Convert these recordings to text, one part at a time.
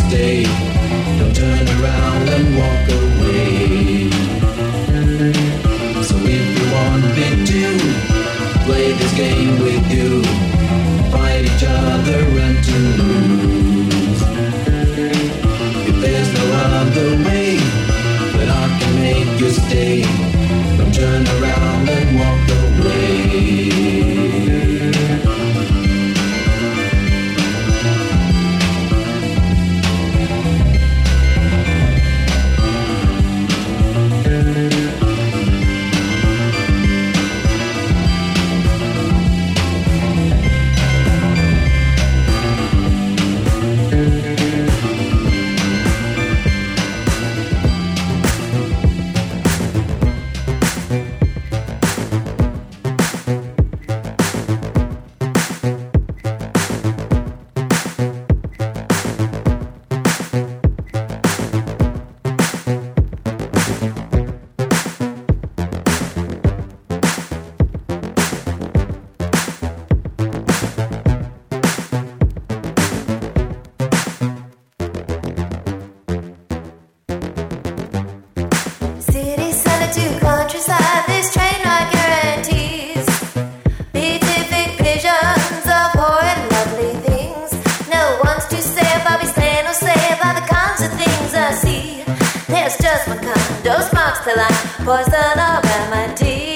day. it's just one kind. Those marks to like poison all around my teeth.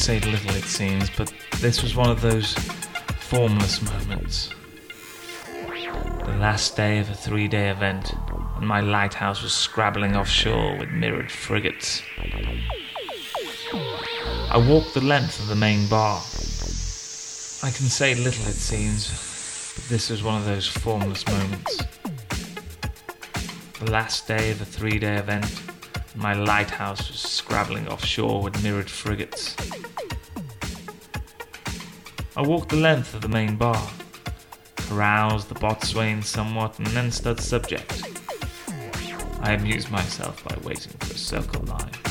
Say little, it seems, but this was one of those formless moments. The last day of a three day event, and my lighthouse was scrabbling offshore with mirrored frigates. I walked the length of the main bar. I can say little, it seems, but this was one of those formless moments. The last day of a three day event, my lighthouse was scrabbling offshore with mirrored frigates. I walked the length of the main bar, caroused the boatswain somewhat, and then stood subject. I amused myself by waiting for a circle line.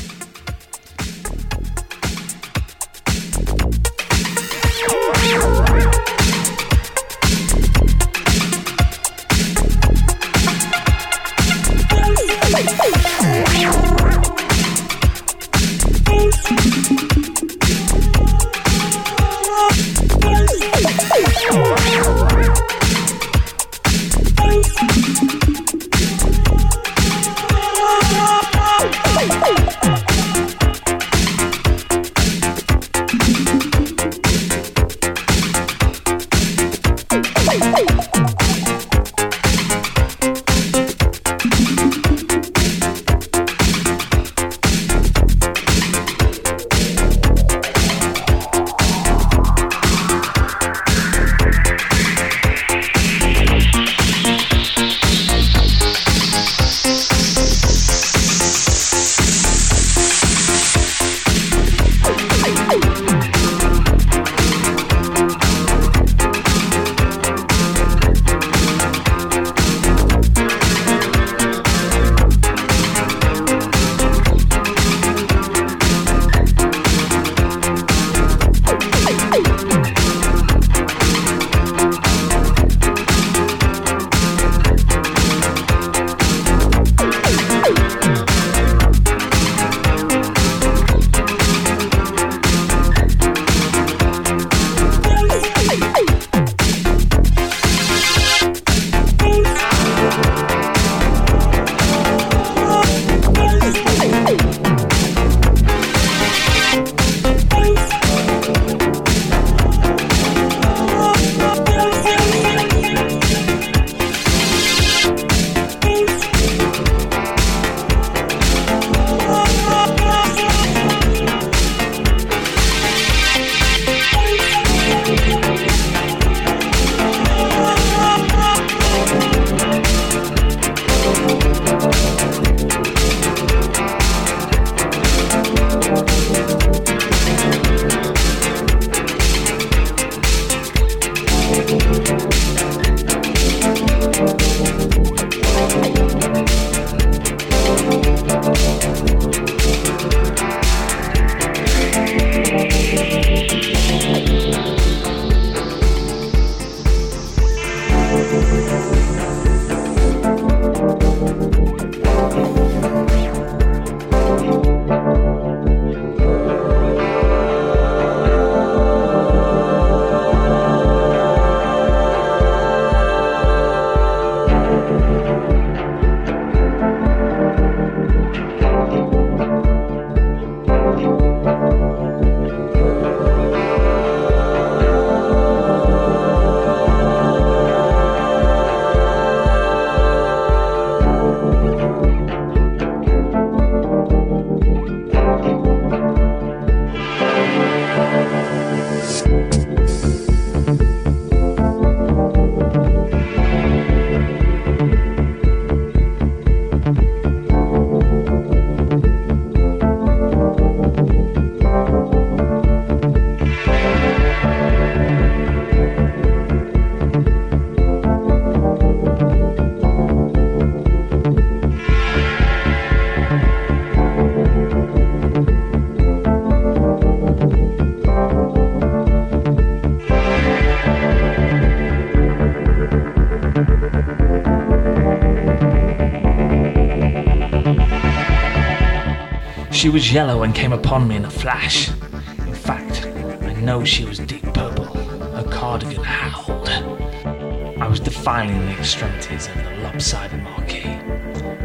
She was yellow and came upon me in a flash. In fact, I know she was deep purple. Her cardigan howled. I was defiling the extremities of the lopsided marquee.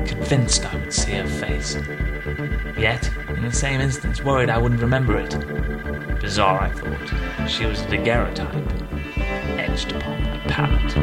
Convinced I would see her face. Yet, in the same instance, worried I wouldn't remember it. Bizarre, I thought. She was a daguerreotype, etched upon my palate.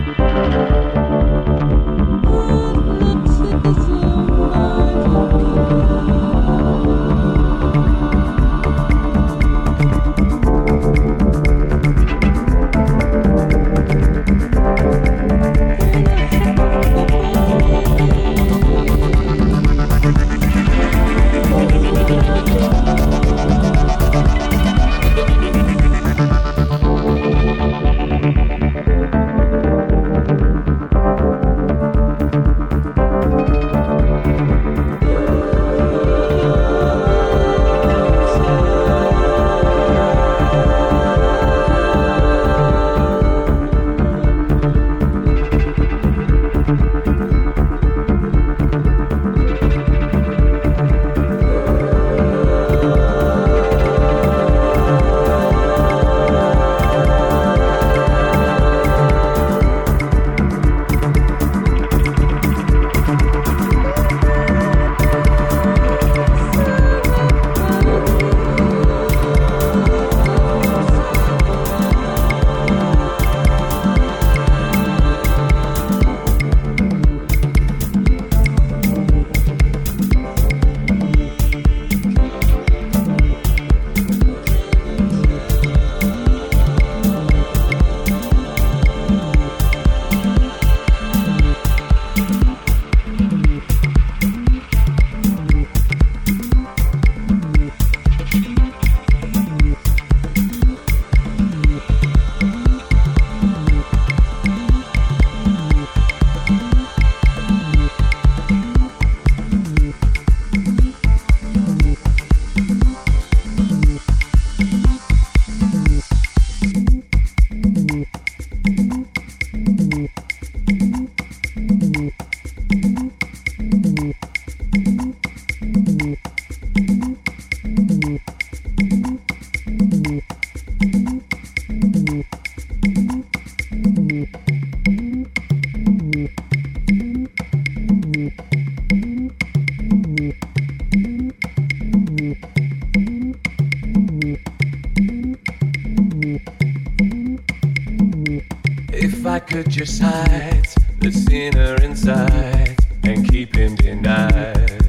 If I could just hide the sinner inside and keep him denied.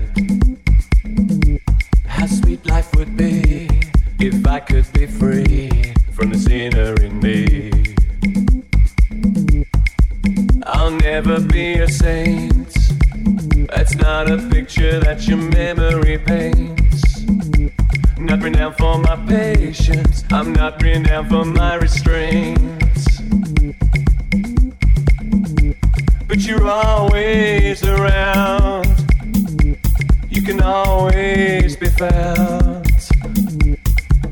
How sweet life would be if I could be free from the sinner in me. I'll never be a saint. That's not a picture that your memory paints. Not renowned for my patience. I'm not renowned for my restraints. You're always around. You can always be found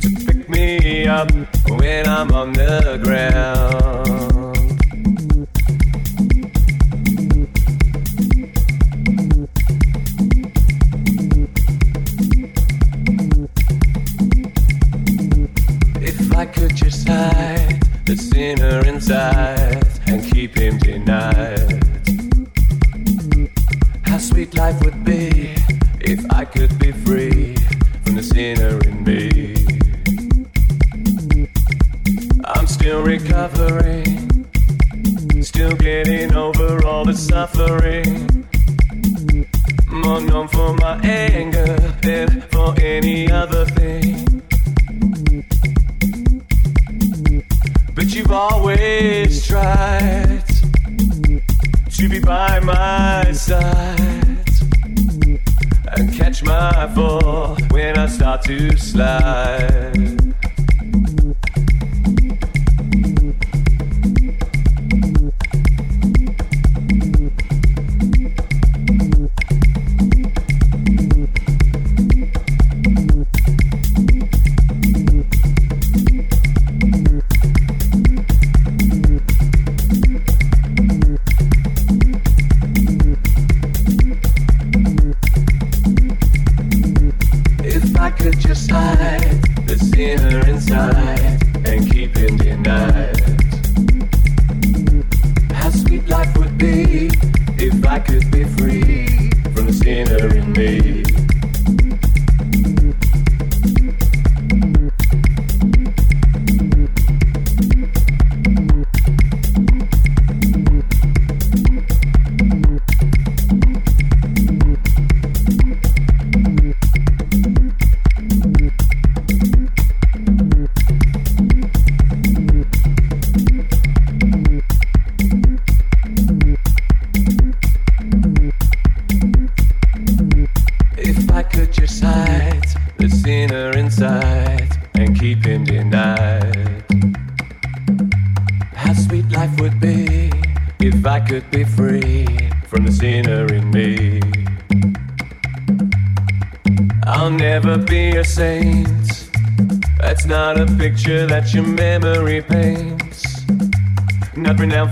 to pick me up when I'm on the ground.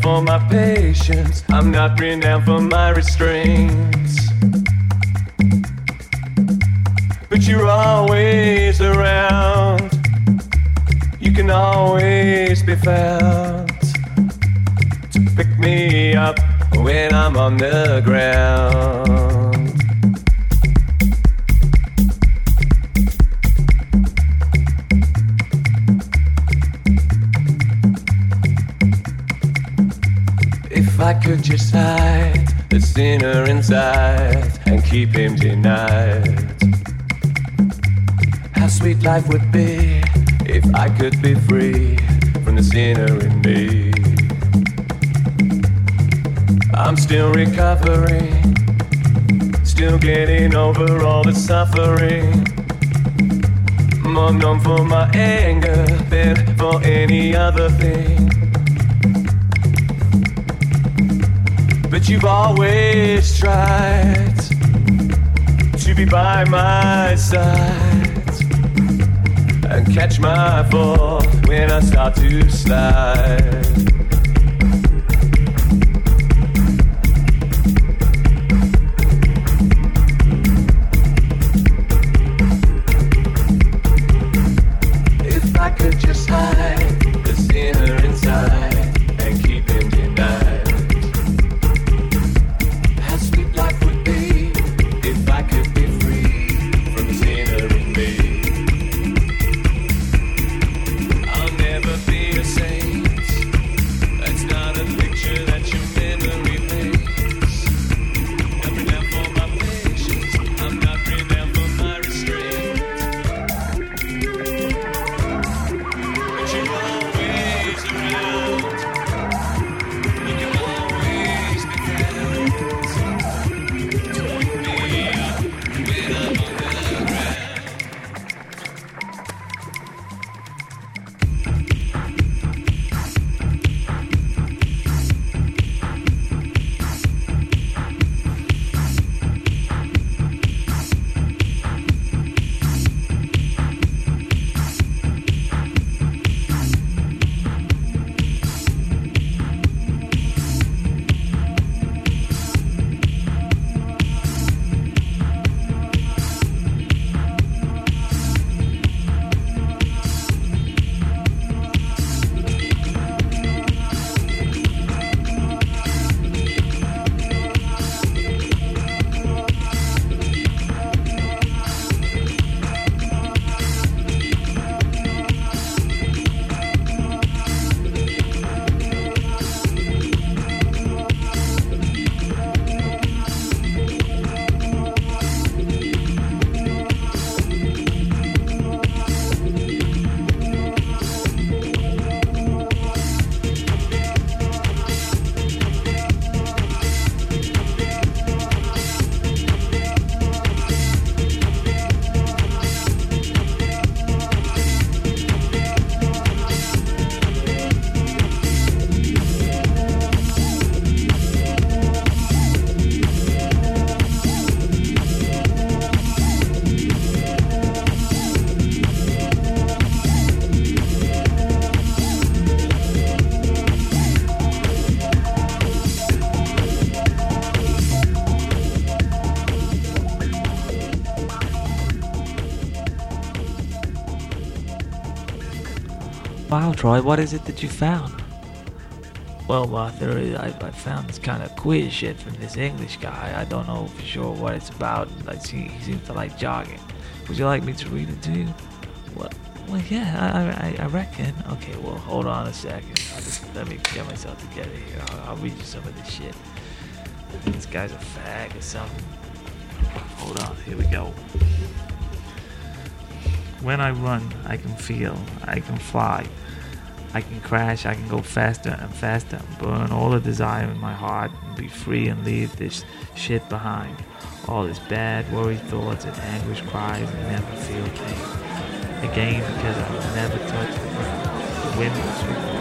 For my patience. I'm not renowned for my restraints. But you're always around. You can always be found to pick me up when I'm on the ground. Could just hide the sinner inside and keep him denied. How sweet life would be if I could be free from the sinner in me. I'm still recovering, still getting over all the suffering. More known for my anger than for any other thing. But you've always tried to be by my side and catch my fall when I start to slide. Troy, what is it that you found? Well, Martha, I, I found this kind of queer shit from this English guy. I don't know for sure what it's about. Like, he, he seems to like jogging. Would you like me to read it to you? Well, well, yeah, I, I, I reckon. Okay, well, hold on a second. I'll just let me get myself together here. I'll, I'll read you some of this shit. This guy's a fag or something. Hold on, here we go. When I run, I can feel, I can fly. I can crash, I can go faster and faster and burn all the desire in my heart and be free and leave this shit behind. All this bad, worried thoughts and anguish cries and never feel pain. Again, because I will never touch the ground. The wind will sweep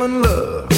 fall in love.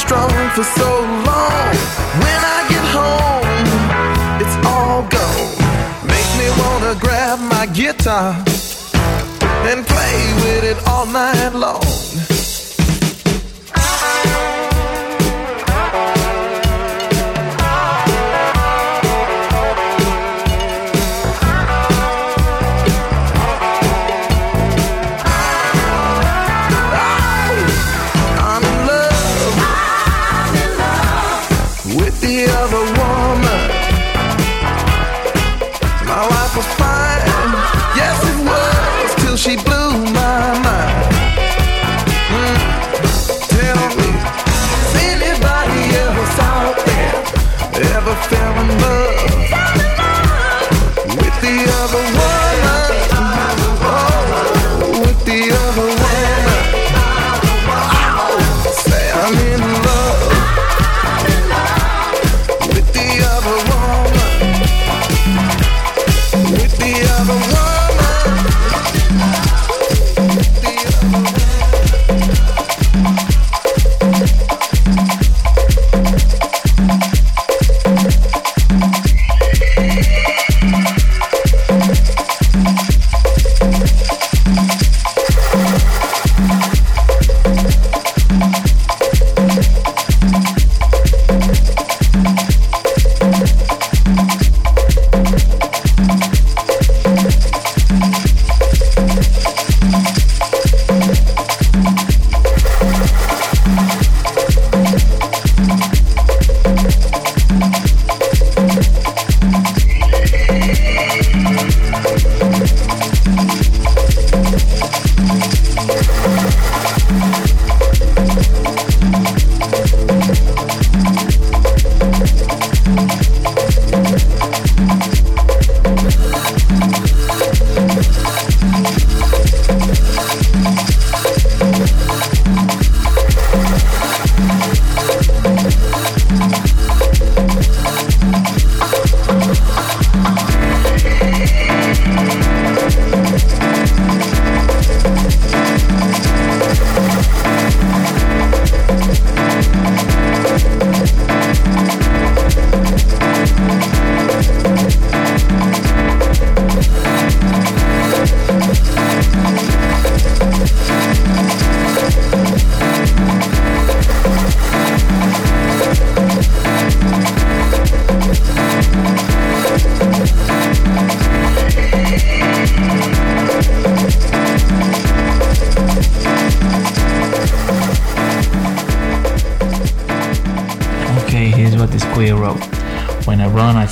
strong for so long. When I get home, it's all gone. Makes me wanna grab my guitar and play with it all night long.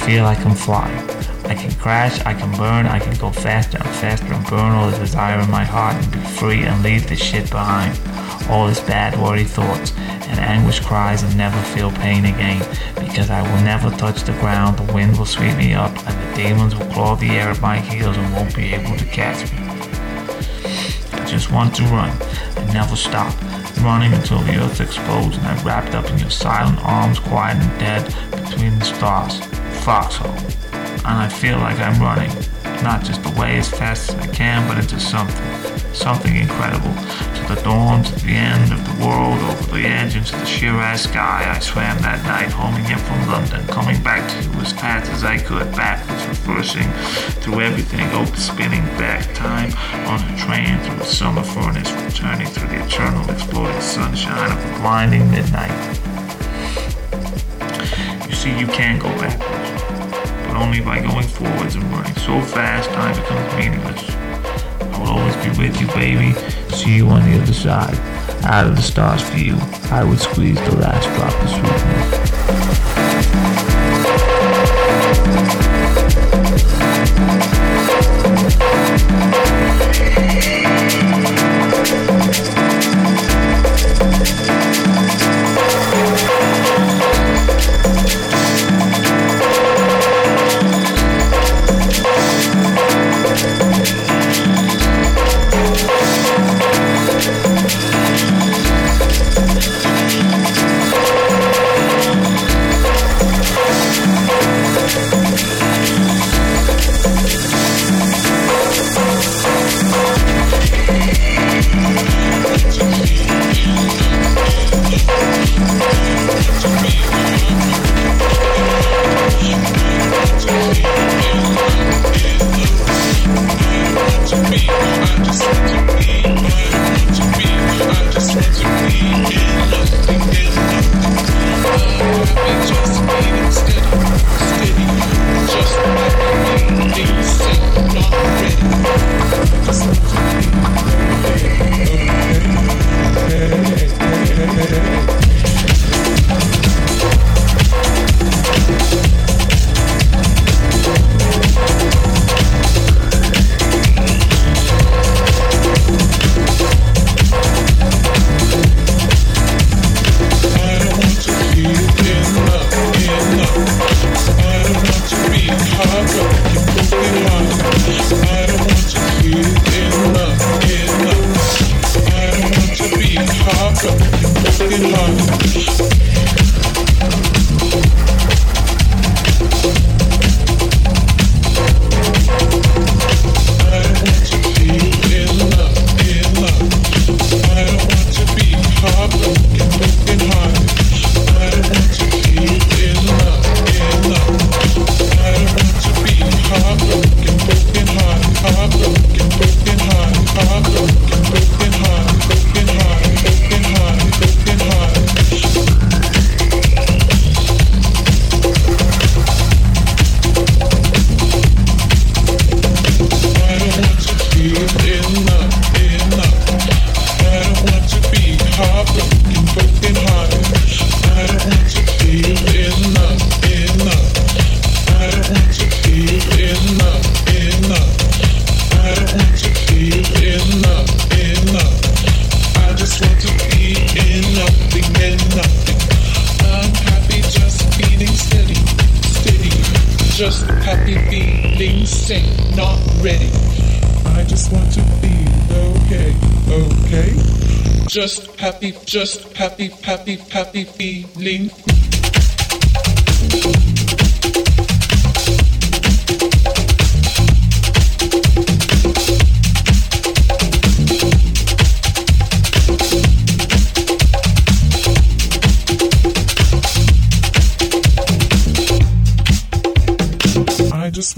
Feel I can fly. I can crash, I can burn, I can go faster and faster and burn all the desire in my heart and be free and leave this shit behind. All this bad worry thoughts and anguish cries and never feel pain again because I will never touch the ground, the wind will sweep me up and the demons will claw the air at my heels and won't be able to catch me. I just want to run and never stop, running until the earth explodes and I'm wrapped up in your silent arms, quiet and dead between the stars. Foxhole. And I feel like I'm running, not just away as fast as I can, but into something, something incredible. To the dawn, to the end of the world, over the edge into the Shiraz sky. I swam that night, homing in from London, coming back to you as fast as I could, backwards, reversing through everything, open spinning back time on a train through a summer furnace, returning through the eternal exploding sunshine of the blinding midnight. See, you can go backwards, but only by going forwards and running so fast time becomes meaningless. I will always be with you, baby. See you on the other side. Out of the stars for you, I would squeeze the last drop of sweetness.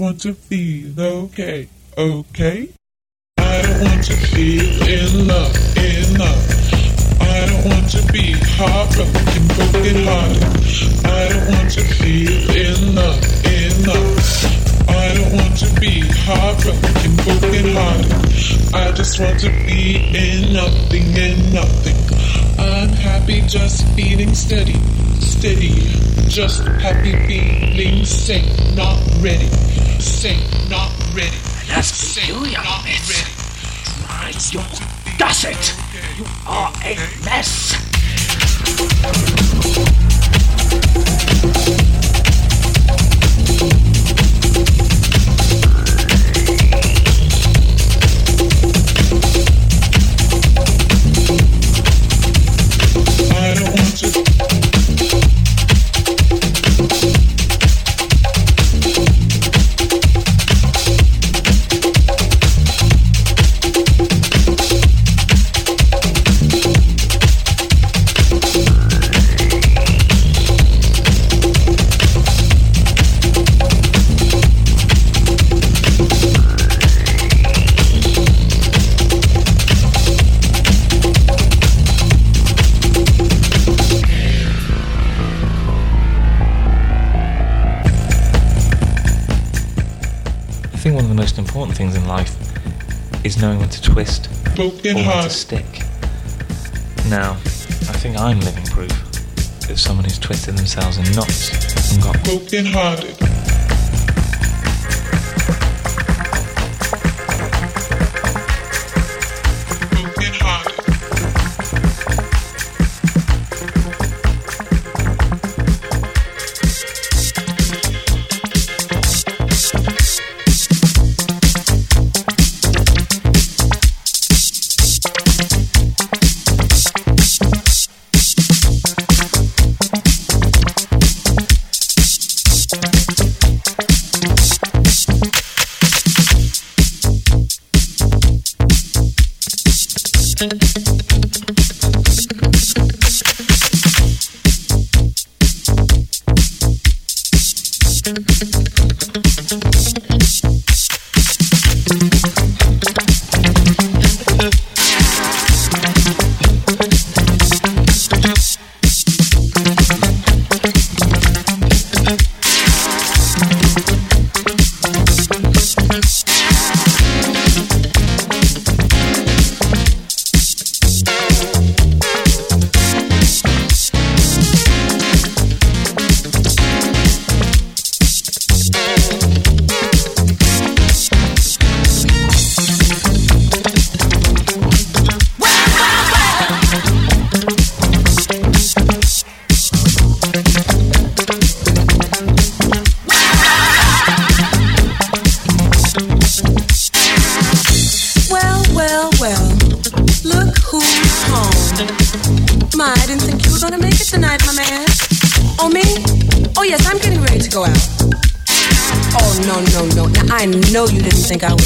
Want to feel okay, okay. I don't want to feel in love, in love. I don't want to be heartbroken, broken hearted. I don't want to feel in love, in love. I don't want to be heartbroken, broken hearted. I just want to be in nothing in nothing. I'm happy just feeling steady, steady. Just happy feeling safe, not ready. Safe, not ready. That's you, young not miss. ready. Try your gusset. You are a mess. Most important things in life is knowing when to twist Broken or when to stick. Now, I think I'm living proof that someone who's twisted themselves in knots and got Broken hearted.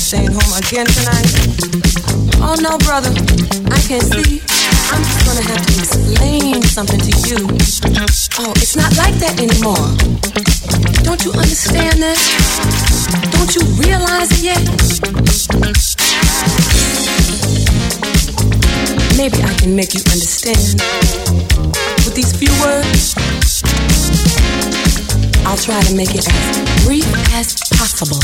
Staying home again tonight. Oh, no, brother. I can't see. I'm just gonna have to explain something to you. Oh, it's not like that anymore. Don't you understand that? Don't you realize it yet? Maybe I can make you understand. With these few words, I'll try to make it as brief as possible.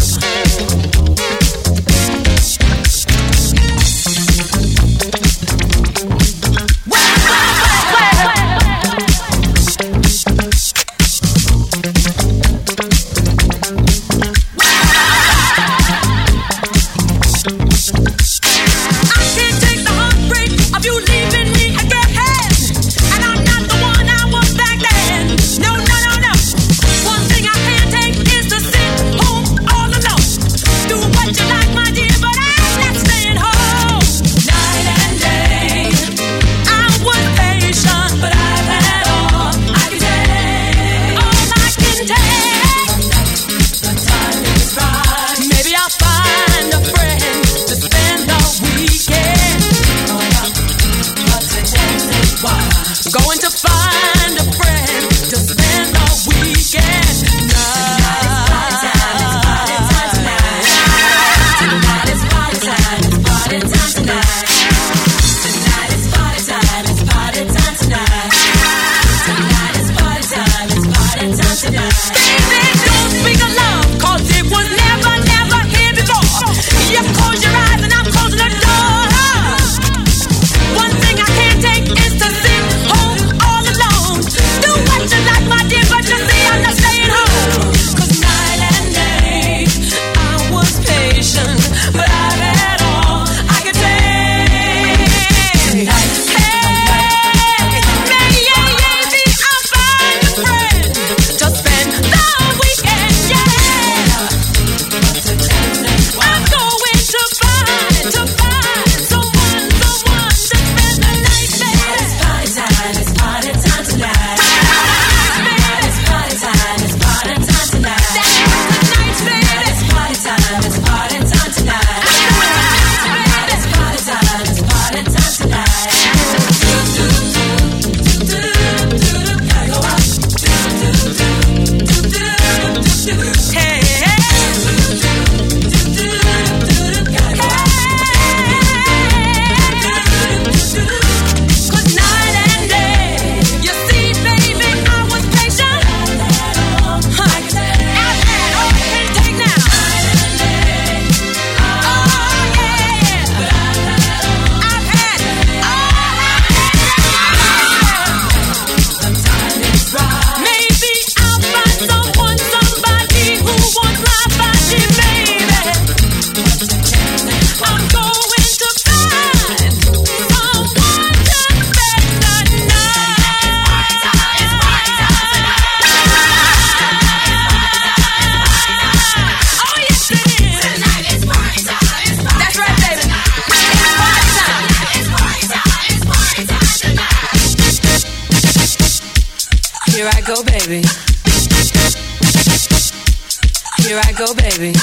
Baby.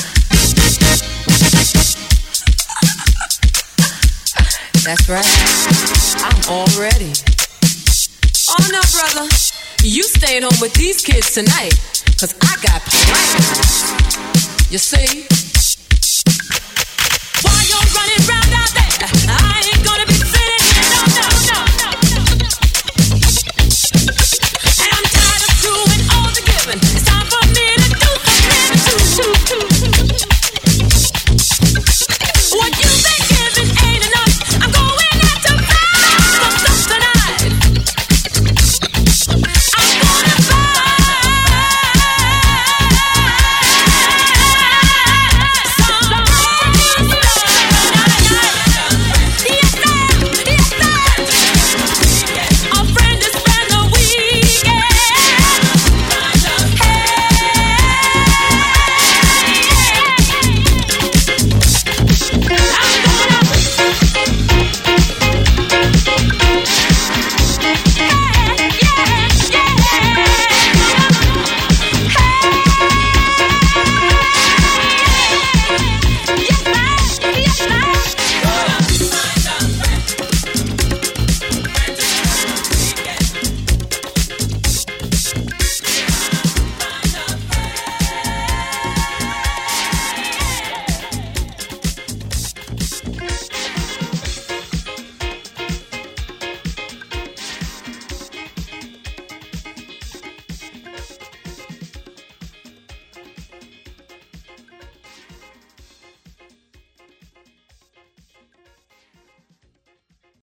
That's right. I'm all ready. Oh no, brother. You staying home with these kids tonight. Cause I got plans. You see?